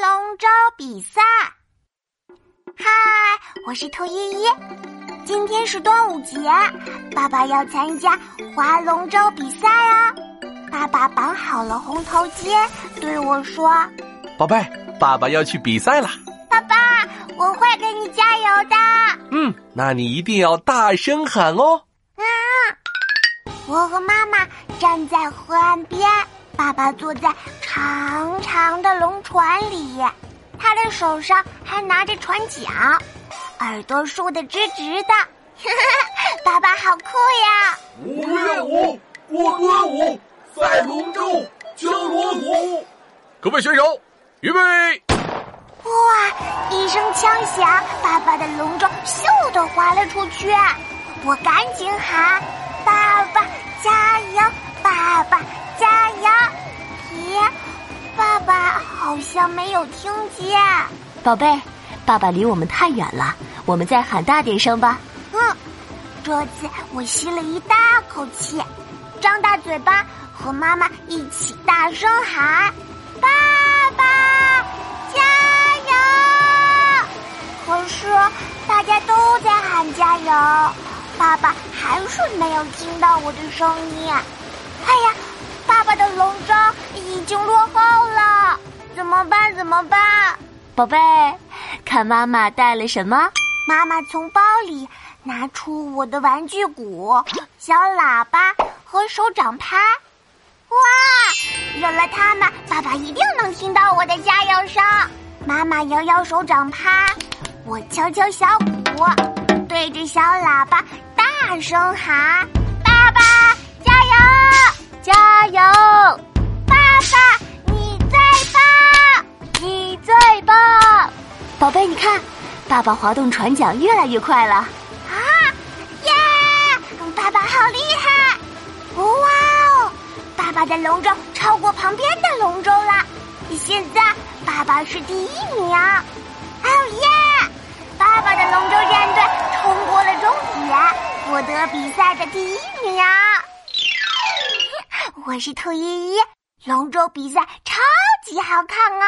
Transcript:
龙舟比赛。嗨，我是兔依依。今天是端午节，爸爸要参加划龙舟比赛啊！爸爸绑好了红头巾，对我说：“宝贝，爸爸要去比赛了。”爸爸，我会给你加油的。嗯，那你一定要大声喊哦。啊！我和妈妈站在河岸边，爸爸坐在长长的龙船里，他的手上还拿着船桨。耳朵竖得直直的，爸爸好酷呀！五月五过端午，赛龙舟，敲锣鼓。各位选手，预备！哇！一声枪响，爸爸的龙舟咻的划了出去。我赶紧喊：“爸爸加油！爸爸加油！”咦，爸爸好像没有听见。宝贝，爸爸离我们太远了。我们再喊大点声吧。嗯，这次我吸了一大口气，张大嘴巴和妈妈一起大声喊：“爸爸，加油！”可是大家都在喊加油，爸爸还是没有听到我的声音。哎呀，爸爸的龙舟已经落后了，怎怎么办？宝贝，看妈妈带了什么？妈妈从包里拿出我的玩具鼓、小喇叭和手掌拍。哇，有了它们，爸爸一定能听到我的加油声。妈妈摇摇手掌拍，我敲敲小鼓，对着小喇叭大声喊：“爸爸，加油，加油！宝贝，你看。爸爸滑动船桨越来越快了，啊，耶！爸爸好厉害！哇哦，爸爸的龙舟超过旁边的龙舟了，现在爸爸是第一名。哦耶！爸爸的龙舟战队冲过了终点，获得比赛的第一名。我是兔依依，龙舟比赛超级好看哦。